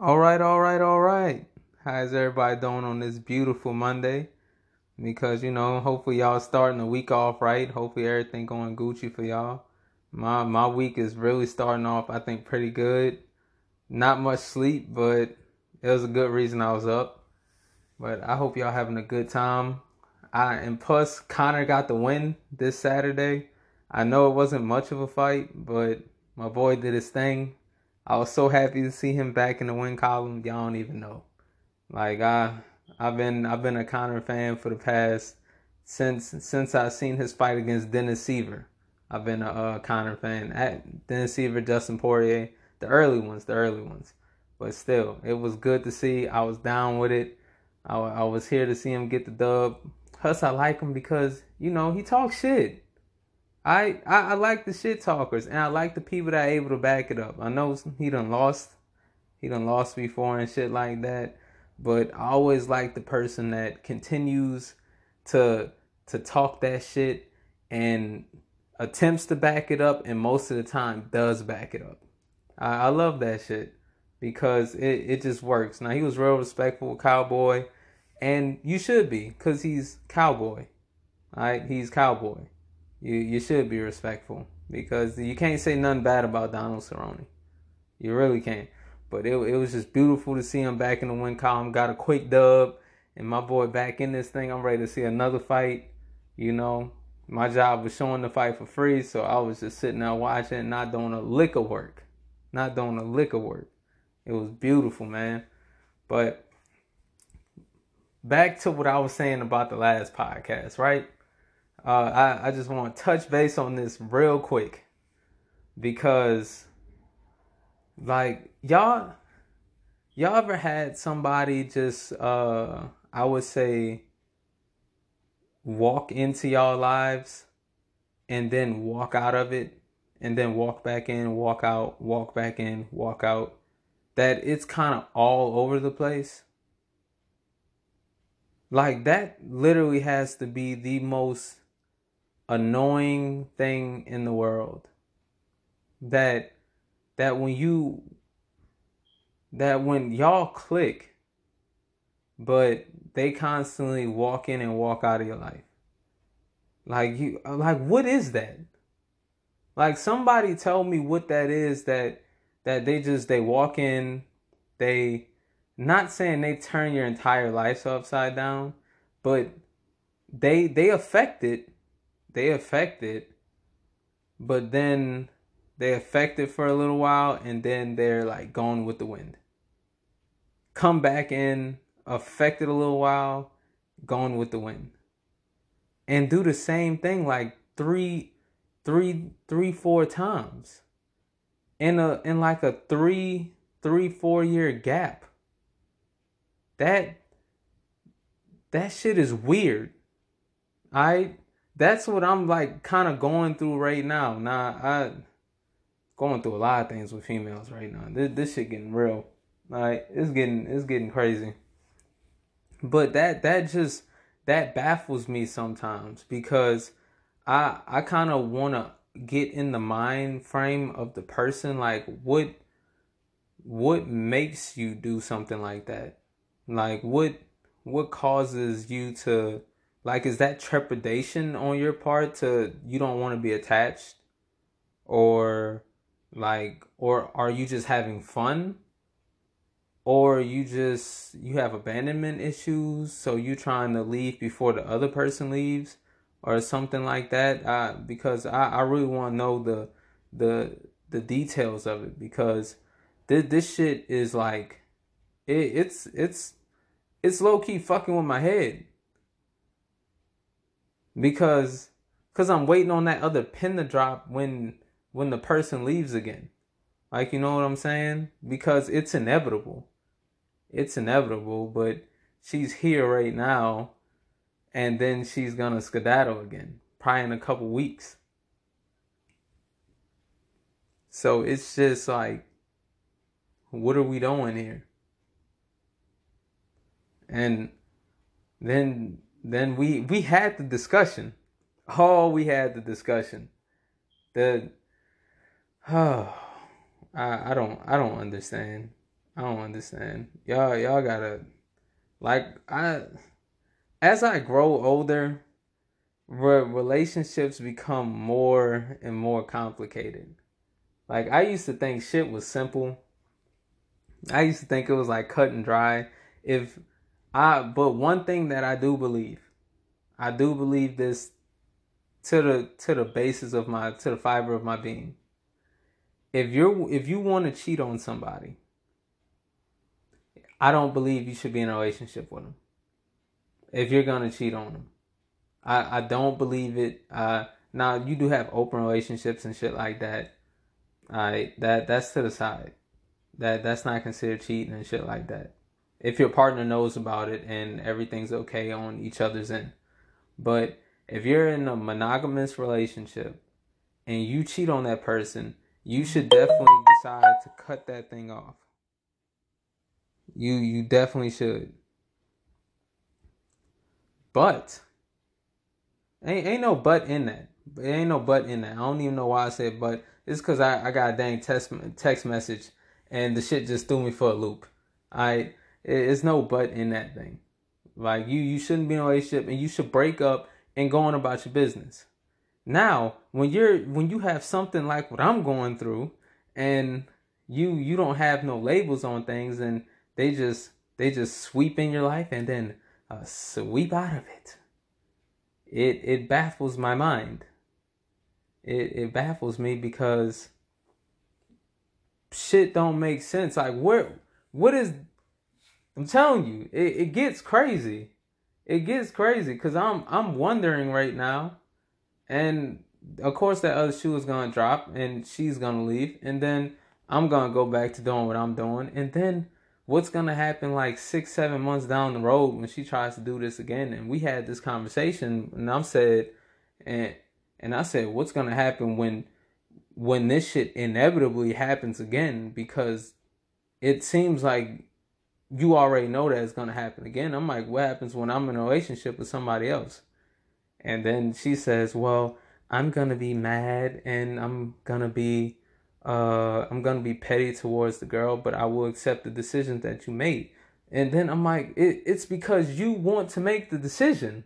All right, all right, all right. How's everybody doing on this beautiful Monday? Because you know, hopefully y'all starting the week off right. Hopefully everything going Gucci for y'all. My my week is really starting off, I think, pretty good. Not much sleep, but it was a good reason I was up. But I hope y'all having a good time. I and plus Conor got the win this Saturday. I know it wasn't much of a fight, but my boy did his thing. I was so happy to see him back in the win column. Y'all don't even know. Like I, I've been I've been a Conor fan for the past since since I seen his fight against Dennis Siver. I've been a Conor fan. At Dennis Siver, Dustin Poirier, the early ones, the early ones. But still, it was good to see. I was down with it. I, I was here to see him get the dub. Plus, I like him because you know he talks shit. I, I, I like the shit talkers and I like the people that are able to back it up. I know he done lost, he done lost before and shit like that, but I always like the person that continues to to talk that shit and attempts to back it up and most of the time does back it up. I, I love that shit because it, it just works. Now he was real respectful cowboy and you should be because he's cowboy. All right, he's cowboy you you should be respectful because you can't say nothing bad about Donald Cerrone. You really can't. But it it was just beautiful to see him back in the win column. Got a quick dub, and my boy back in this thing. I'm ready to see another fight. You know, my job was showing the fight for free, so I was just sitting there watching, not doing a lick of work, not doing a lick of work. It was beautiful, man. But back to what I was saying about the last podcast, right? Uh, I, I just want to touch base on this real quick because like y'all y'all ever had somebody just uh I would say walk into y'all lives and then walk out of it and then walk back in, walk out, walk back in, walk out. That it's kind of all over the place. Like that literally has to be the most annoying thing in the world that that when you that when y'all click but they constantly walk in and walk out of your life. Like you like what is that? Like somebody tell me what that is that that they just they walk in they not saying they turn your entire life upside down but they they affect it they affected, but then they affected for a little while and then they're like gone with the wind. Come back in, affected a little while, gone with the wind. And do the same thing like three, three, three, four times. In a in like a three, three, four year gap. That that shit is weird. I that's what I'm like kind of going through right now. Nah, I going through a lot of things with females right now. This this shit getting real. Like it's getting it's getting crazy. But that that just that baffles me sometimes because I I kind of want to get in the mind frame of the person like what what makes you do something like that? Like what what causes you to like, is that trepidation on your part to you don't want to be attached? Or, like, or are you just having fun? Or you just, you have abandonment issues, so you trying to leave before the other person leaves? Or something like that? Uh, because I, I really want to know the, the, the details of it because this, this shit is like, it, it's, it's, it's low key fucking with my head because because I'm waiting on that other pin to drop when when the person leaves again. Like you know what I'm saying? Because it's inevitable. It's inevitable, but she's here right now and then she's gonna skedaddle again, probably in a couple weeks. So it's just like what are we doing here? And then then we we had the discussion. Oh, we had the discussion. The oh, I I don't I don't understand. I don't understand. Y'all y'all gotta like I as I grow older, re- relationships become more and more complicated. Like I used to think shit was simple. I used to think it was like cut and dry. If I but one thing that I do believe, I do believe this to the to the basis of my to the fiber of my being. If you're if you want to cheat on somebody, I don't believe you should be in a relationship with them. If you're gonna cheat on them, I I don't believe it. Uh, now you do have open relationships and shit like that. I that that's to the side. That that's not considered cheating and shit like that. If your partner knows about it and everything's okay on each other's end. But if you're in a monogamous relationship and you cheat on that person, you should definitely decide to cut that thing off. You you definitely should. But ain't ain't no but in that. Ain't no but in that. I don't even know why I said but. It's because I, I got a dang text text message and the shit just threw me for a loop. I it's no but in that thing. Like you you shouldn't be in a relationship and you should break up and go on about your business. Now, when you're when you have something like what I'm going through and you you don't have no labels on things and they just they just sweep in your life and then uh, sweep out of it. It it baffles my mind. It it baffles me because shit don't make sense. Like where what is I'm telling you, it, it gets crazy. It gets crazy because I'm I'm wondering right now, and of course that other shoe is gonna drop and she's gonna leave, and then I'm gonna go back to doing what I'm doing, and then what's gonna happen like six, seven months down the road when she tries to do this again? And we had this conversation, and I'm said, and and I said, what's gonna happen when when this shit inevitably happens again? Because it seems like you already know that it's gonna happen again. I'm like, what happens when I'm in a relationship with somebody else? And then she says, well, I'm gonna be mad and I'm gonna be uh I'm gonna be petty towards the girl, but I will accept the decision that you made. And then I'm like, it, it's because you want to make the decision.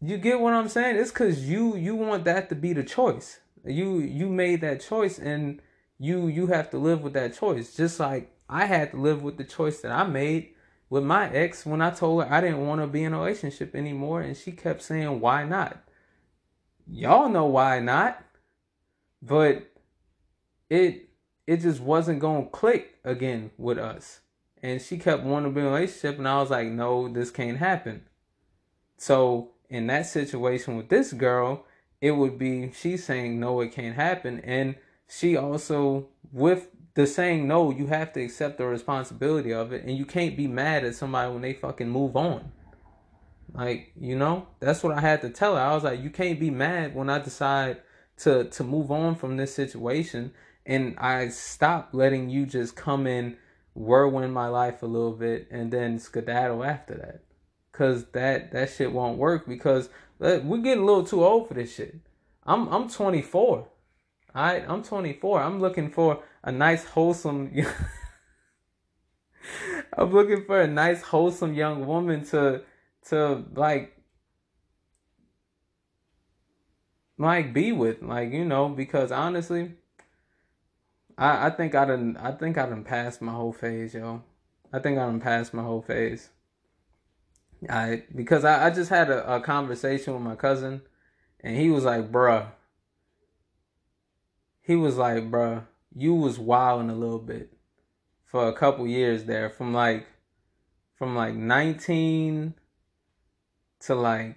You get what I'm saying? It's cause you you want that to be the choice. You you made that choice and you you have to live with that choice. Just like I had to live with the choice that I made with my ex when I told her I didn't want to be in a relationship anymore and she kept saying why not. Y'all know why not. But it it just wasn't to click again with us. And she kept wanting to be in a relationship and I was like, "No, this can't happen." So, in that situation with this girl, it would be she's saying no it can't happen and she also with the saying no, you have to accept the responsibility of it, and you can't be mad at somebody when they fucking move on. Like, you know, that's what I had to tell her. I was like, you can't be mad when I decide to to move on from this situation, and I stop letting you just come in, whirlwind my life a little bit, and then skedaddle after that, cause that that shit won't work. Because we're getting a little too old for this shit. I'm I'm 24. All right, I'm 24. I'm looking for a nice wholesome I'm looking for a nice wholesome young woman to to like like be with like you know because honestly I I think I done I think I done passed my whole phase yo. I think I done passed my whole phase. I because I, I just had a, a conversation with my cousin and he was like bruh. He was like bruh you was wilding a little bit for a couple years there from like from like 19 to like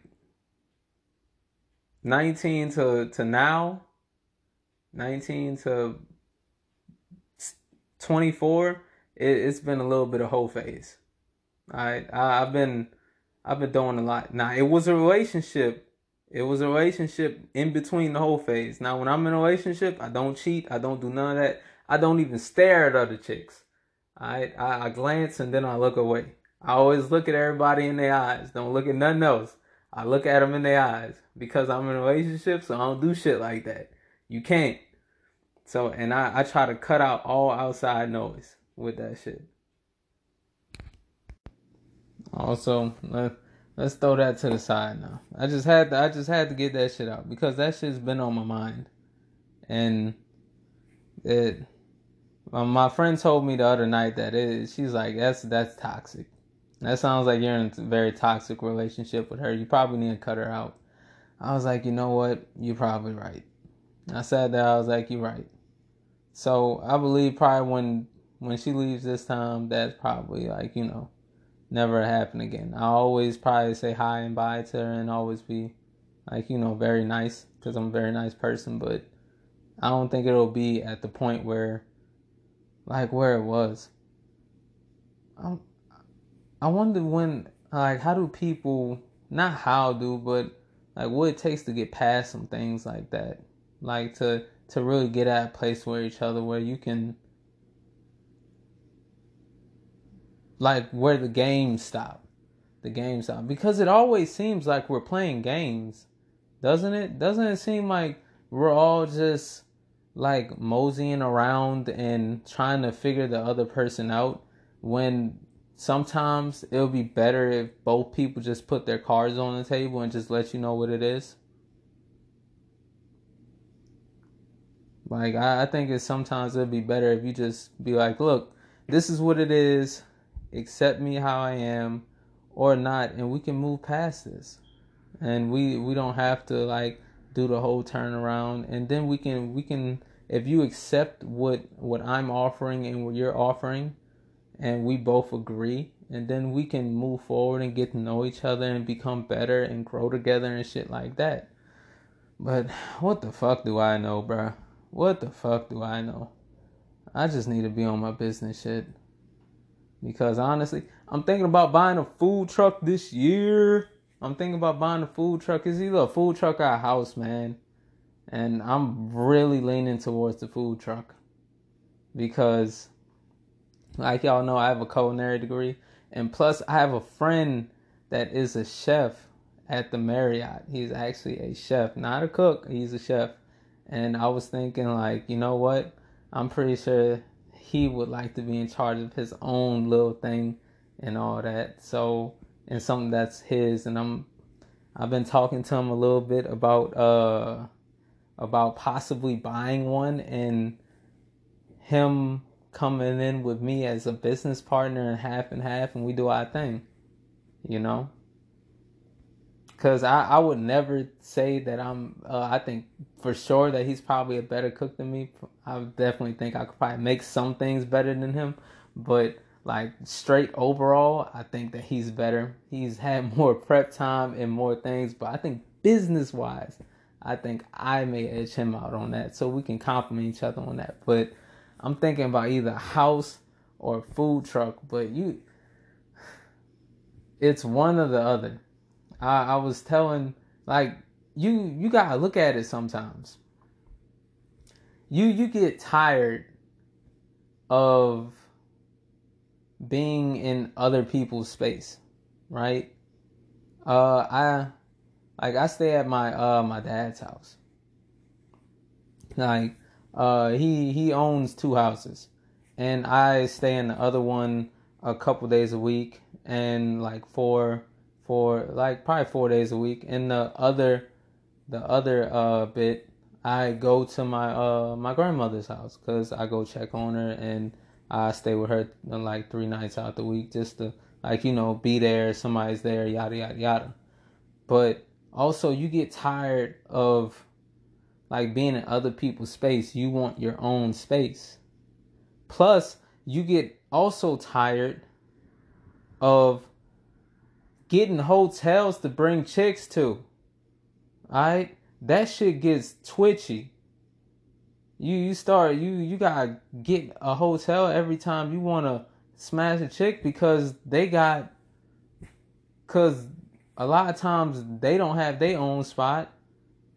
19 to to now? 19 to 24 it, has been a little bit of whole phase. I, I i've been i've been doing a lot. Now it was a relationship it was a relationship in between the whole phase. Now, when I'm in a relationship, I don't cheat. I don't do none of that. I don't even stare at other chicks. I, I, I glance and then I look away. I always look at everybody in their eyes. Don't look at nothing else. I look at them in their eyes because I'm in a relationship, so I don't do shit like that. You can't. So, and I, I try to cut out all outside noise. with that shit. Also, let, let's throw that to the side now. I just had to, I just had to get that shit out because that shit's been on my mind, and it. My friend told me the other night that it. She's like, that's that's toxic. That sounds like you're in a very toxic relationship with her. You probably need to cut her out. I was like, you know what? You're probably right. I said that I was like, you're right. So I believe probably when when she leaves this time, that's probably like you know, never happen again. I always probably say hi and bye to her and always be like you know very nice because I'm a very nice person. But I don't think it'll be at the point where like where it was. I'm, I wonder when like how do people not how do but like what it takes to get past some things like that like to to really get at a place where each other where you can like where the games stop. The game stop. Because it always seems like we're playing games doesn't it? Doesn't it seem like we're all just like moseying around and trying to figure the other person out when sometimes it'll be better if both people just put their cards on the table and just let you know what it is. Like I, I think it's sometimes it'd be better if you just be like, look, this is what it is, accept me how I am or not, and we can move past this. And we we don't have to like do the whole turnaround and then we can we can if you accept what what I'm offering and what you're offering and we both agree and then we can move forward and get to know each other and become better and grow together and shit like that. But what the fuck do I know, bruh? What the fuck do I know? I just need to be on my business shit. Because honestly, I'm thinking about buying a food truck this year. I'm thinking about buying a food truck. It's either a food truck or a house, man. And I'm really leaning towards the food truck. Because like y'all know, I have a culinary degree, and plus I have a friend that is a chef at the Marriott. He's actually a chef, not a cook. He's a chef, and I was thinking like, you know what? I'm pretty sure he would like to be in charge of his own little thing and all that. So, and something that's his, and I'm I've been talking to him a little bit about uh about possibly buying one and him coming in with me as a business partner and half and half and we do our thing you know because I, I would never say that i'm uh, i think for sure that he's probably a better cook than me i definitely think i could probably make some things better than him but like straight overall i think that he's better he's had more prep time and more things but i think business wise i think i may edge him out on that so we can compliment each other on that but I'm thinking about either house or food truck, but you it's one or the other. I, I was telling like you you gotta look at it sometimes. You you get tired of being in other people's space, right? Uh I like I stay at my uh my dad's house. Like uh, he he owns two houses, and I stay in the other one a couple days a week, and like four for like probably four days a week. And the other the other uh bit, I go to my uh my grandmother's house because I go check on her and I stay with her like three nights out the week just to like you know be there. Somebody's there, yada yada yada. But also, you get tired of like being in other people's space, you want your own space. Plus, you get also tired of getting hotels to bring chicks to. Alright? That shit gets twitchy. You you start you you gotta get a hotel every time you wanna smash a chick because they got cause a lot of times they don't have their own spot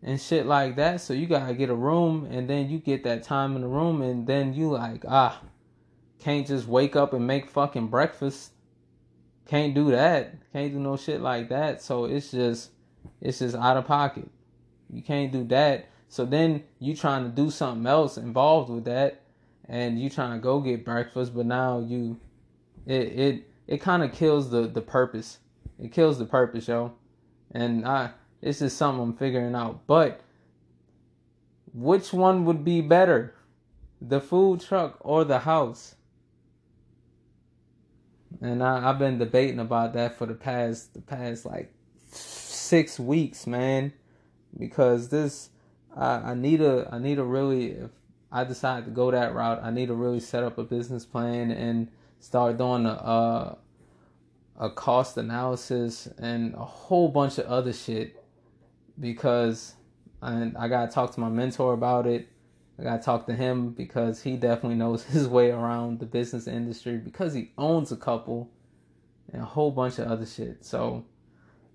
and shit like that. So you gotta get a room and then you get that time in the room and then you like, ah, can't just wake up and make fucking breakfast. Can't do that. Can't do no shit like that. So it's just it's just out of pocket. You can't do that. So then you trying to do something else involved with that and you trying to go get breakfast, but now you, it it it kind of kills the the purpose. It kills the purpose, yo. And I, it's just something I'm figuring out. But which one would be better, the food truck or the house? And I, I've been debating about that for the past the past like six weeks, man. Because this, I, I need a I need a really if I decide to go that route, I need to really set up a business plan and start doing a, a, a cost analysis and a whole bunch of other shit because I, I gotta talk to my mentor about it. I gotta talk to him because he definitely knows his way around the business industry because he owns a couple and a whole bunch of other shit. So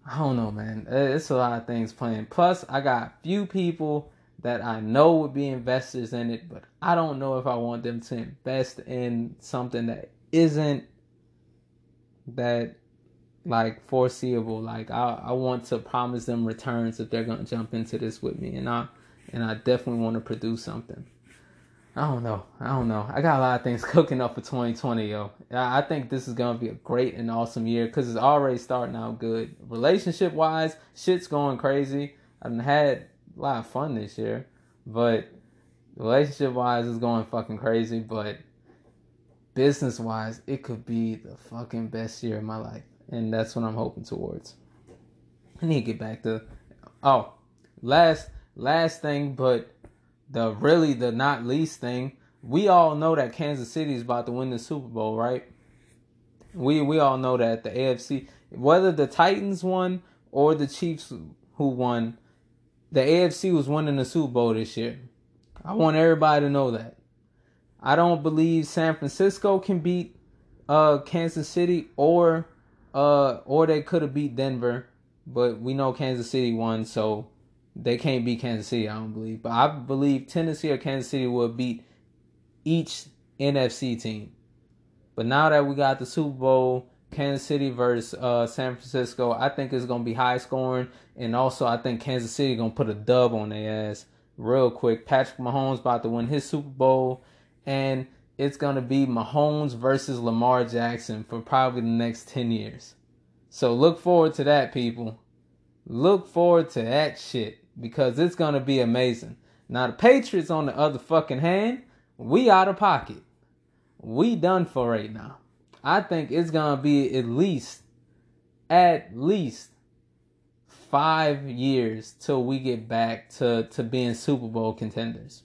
I don't know, man. It's a lot of things playing. Plus, I got few people that I know would be investors in it, but I don't know if I want them to invest in something that isn't that like foreseeable. Like I, I want to promise them returns if they're gonna jump into this with me, and I and I definitely want to produce something. I don't know. I don't know. I got a lot of things cooking up for 2020, yo. I think this is gonna be a great and awesome year because it's already starting out good. Relationship wise, shit's going crazy. I've had a lot of fun this year, but relationship wise is going fucking crazy. But business wise, it could be the fucking best year of my life, and that's what I'm hoping towards. I need to get back to oh, last last thing, but the really the not least thing. We all know that Kansas City is about to win the Super Bowl, right? We we all know that the AFC, whether the Titans won or the Chiefs who won, the AFC was winning the Super Bowl this year. I want everybody to know that. I don't believe San Francisco can beat uh Kansas City or uh or they could have beat Denver, but we know Kansas City won, so they can't beat Kansas City, I don't believe. But I believe Tennessee or Kansas City will beat each NFC team. But now that we got the Super Bowl, Kansas City versus uh, San Francisco. I think it's gonna be high scoring, and also I think Kansas City gonna put a dub on their ass real quick. Patrick Mahomes about to win his Super Bowl, and it's gonna be Mahomes versus Lamar Jackson for probably the next ten years. So look forward to that, people. Look forward to that shit because it's gonna be amazing. Now the Patriots, on the other fucking hand, we out of pocket. We done for right now. I think it's gonna be at least, at least five years till we get back to, to being Super Bowl contenders.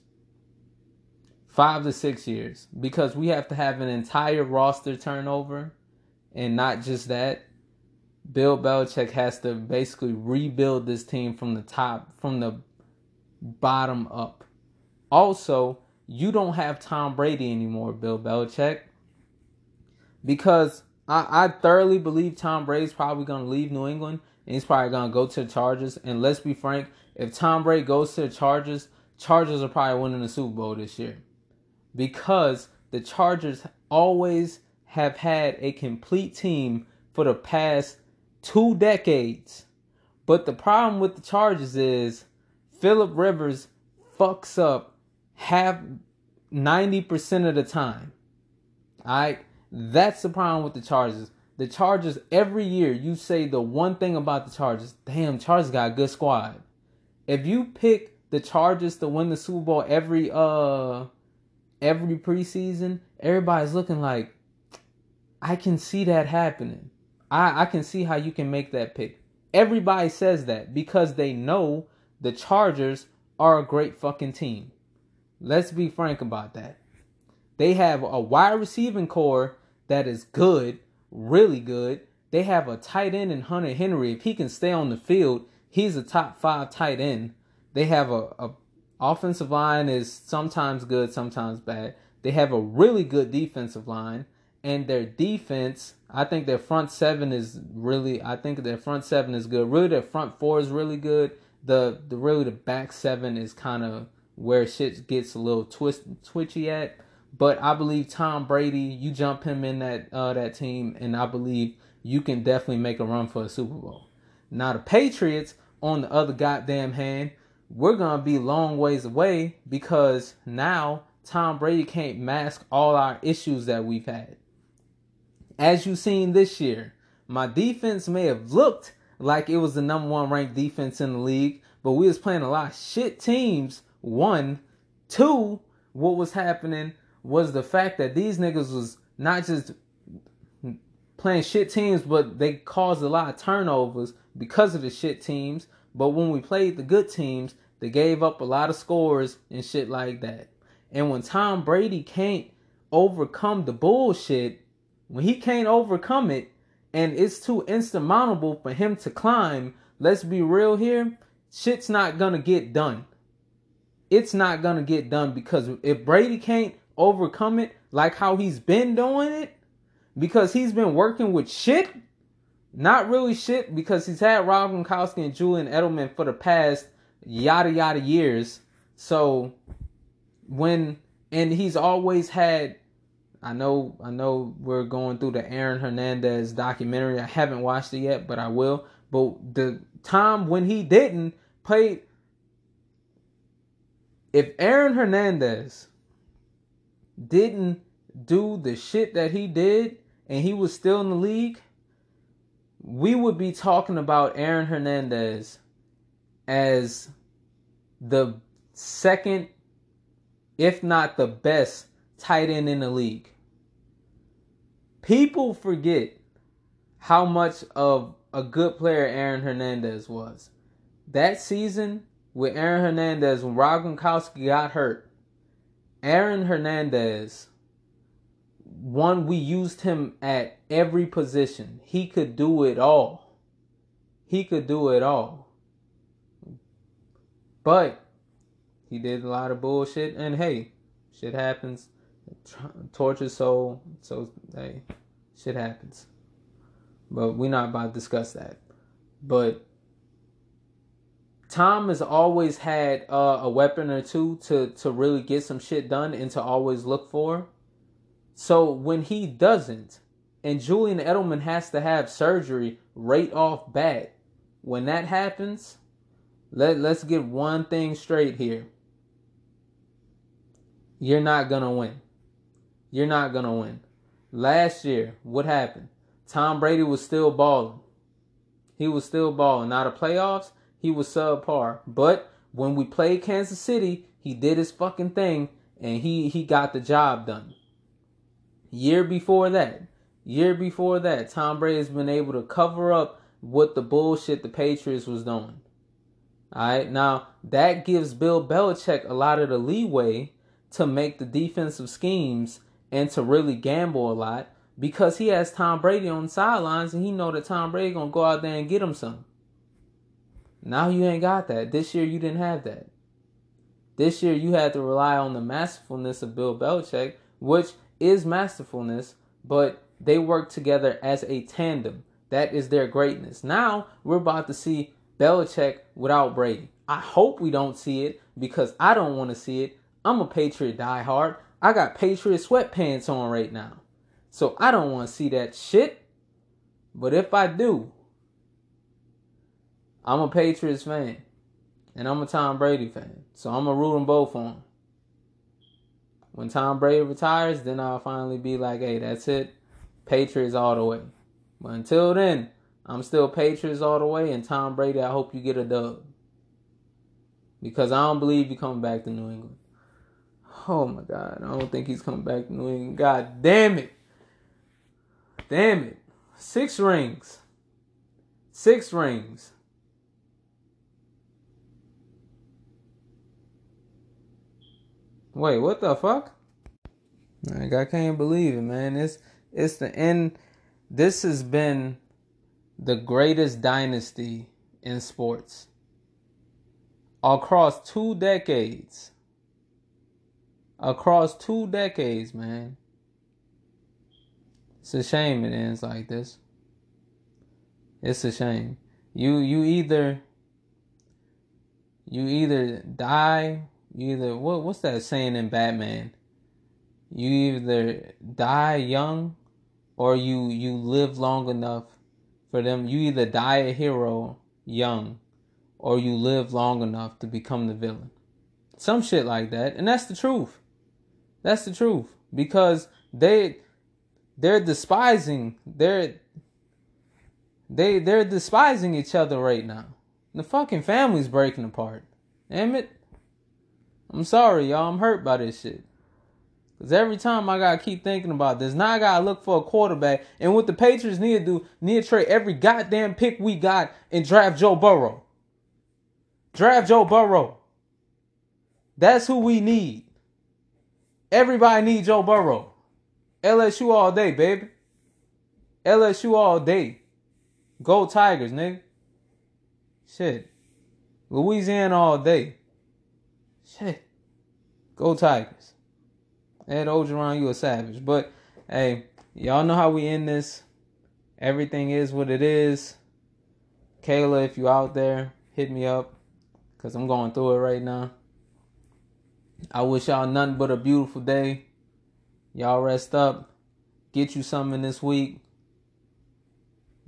Five to six years. Because we have to have an entire roster turnover. And not just that. Bill Belichick has to basically rebuild this team from the top, from the bottom up. Also, you don't have Tom Brady anymore, Bill Belichick because I, I thoroughly believe Tom Brady's probably going to leave New England and he's probably going to go to the Chargers. And let's be frank, if Tom Brady goes to the Chargers, Chargers are probably winning the Super Bowl this year because the Chargers always have had a complete team for the past two decades. But the problem with the Chargers is Philip Rivers fucks up half 90% of the time. All right. That's the problem with the Chargers. The Chargers every year you say the one thing about the Chargers, damn, Chargers got a good squad. If you pick the Chargers to win the Super Bowl every uh every preseason, everybody's looking like I can see that happening. I, I can see how you can make that pick. Everybody says that because they know the Chargers are a great fucking team. Let's be frank about that. They have a wide receiving corps that is good, really good. They have a tight end in Hunter Henry. If he can stay on the field, he's a top five tight end. They have a, a offensive line is sometimes good, sometimes bad. They have a really good defensive line, and their defense, I think their front seven is really. I think their front seven is good. Really, their front four is really good. The the really the back seven is kind of where shit gets a little twist twitchy at. But I believe Tom Brady, you jump him in that uh, that team, and I believe you can definitely make a run for a Super Bowl. Now the Patriots, on the other goddamn hand, we're gonna be long ways away because now Tom Brady can't mask all our issues that we've had. As you've seen this year, my defense may have looked like it was the number one ranked defense in the league, but we was playing a lot of shit teams. One, two, what was happening was the fact that these niggas was not just playing shit teams, but they caused a lot of turnovers because of the shit teams. But when we played the good teams, they gave up a lot of scores and shit like that. And when Tom Brady can't overcome the bullshit, when he can't overcome it, and it's too insurmountable for him to climb, let's be real here, shit's not gonna get done. It's not gonna get done because if Brady can't overcome it like how he's been doing it, because he's been working with shit, not really shit, because he's had Rob Gronkowski and Julian Edelman for the past yada yada years. So when and he's always had I know I know we're going through the Aaron Hernandez documentary. I haven't watched it yet, but I will. But the time when he didn't play if Aaron Hernandez didn't do the shit that he did and he was still in the league, we would be talking about Aaron Hernandez as the second, if not the best, tight end in the league. People forget how much of a good player Aaron Hernandez was. That season with Aaron Hernandez, when Rob Gronkowski got hurt, Aaron Hernandez, one, we used him at every position. He could do it all. He could do it all. But he did a lot of bullshit, and hey, shit happens. Torture soul, so hey, shit happens. But we're not about to discuss that. But Tom has always had uh, a weapon or two to to really get some shit done and to always look for. So when he doesn't, and Julian Edelman has to have surgery right off bat, when that happens, let, let's get one thing straight here. You're not to win. You're not going to win. Last year, what happened? Tom Brady was still balling. He was still balling. Now, the playoffs, he was subpar. But when we played Kansas City, he did his fucking thing and he, he got the job done. Year before that, year before that, Tom Brady has been able to cover up what the bullshit the Patriots was doing. All right, now that gives Bill Belichick a lot of the leeway to make the defensive schemes and to really gamble a lot because he has Tom Brady on the sidelines and he know that Tom Brady gonna go out there and get him some. Now you ain't got that. This year you didn't have that. This year you had to rely on the masterfulness of Bill Belichick, which is masterfulness, but they work together as a tandem. That is their greatness. Now we're about to see Belichick without Brady. I hope we don't see it because I don't want to see it. I'm a Patriot diehard. I got Patriot sweatpants on right now. So I don't want to see that shit. But if I do, I'm a Patriots fan. And I'm a Tom Brady fan. So I'm going to root them both on. When Tom Brady retires, then I'll finally be like, hey, that's it. Patriots all the way. But until then, I'm still Patriots all the way, and Tom Brady, I hope you get a dub. Because I don't believe you coming back to New England. Oh my God, I don't think he's coming back to New England. God damn it. Damn it. Six rings. Six rings. Wait, what the fuck? Like I can't believe it, man. It's it's the end. This has been the greatest dynasty in sports across two decades. Across two decades, man. It's a shame it ends like this. It's a shame. You you either you either die, you either what what's that saying in Batman? You either die young or you you live long enough for them. You either die a hero young or you live long enough to become the villain. Some shit like that. And that's the truth. That's the truth. Because they they're despising they're they they're despising each other right now. The fucking family's breaking apart. Damn it. I'm sorry, y'all. I'm hurt by this shit. Cause every time I gotta keep thinking about this. Now I gotta look for a quarterback. And what the Patriots need to do, need to trade every goddamn pick we got and draft Joe Burrow. Draft Joe Burrow. That's who we need. Everybody need Joe Burrow. LSU all day, baby. LSU all day. Go Tigers, nigga. Shit. Louisiana all day. Shit. Go Tigers. Ed Orgeron, you a savage. But hey, y'all know how we end this. Everything is what it is. Kayla, if you out there, hit me up. Cause I'm going through it right now. I wish y'all nothing but a beautiful day. Y'all rest up. Get you something this week.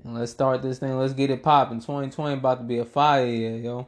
And let's start this thing. Let's get it popping. 2020 about to be a fire year, yo.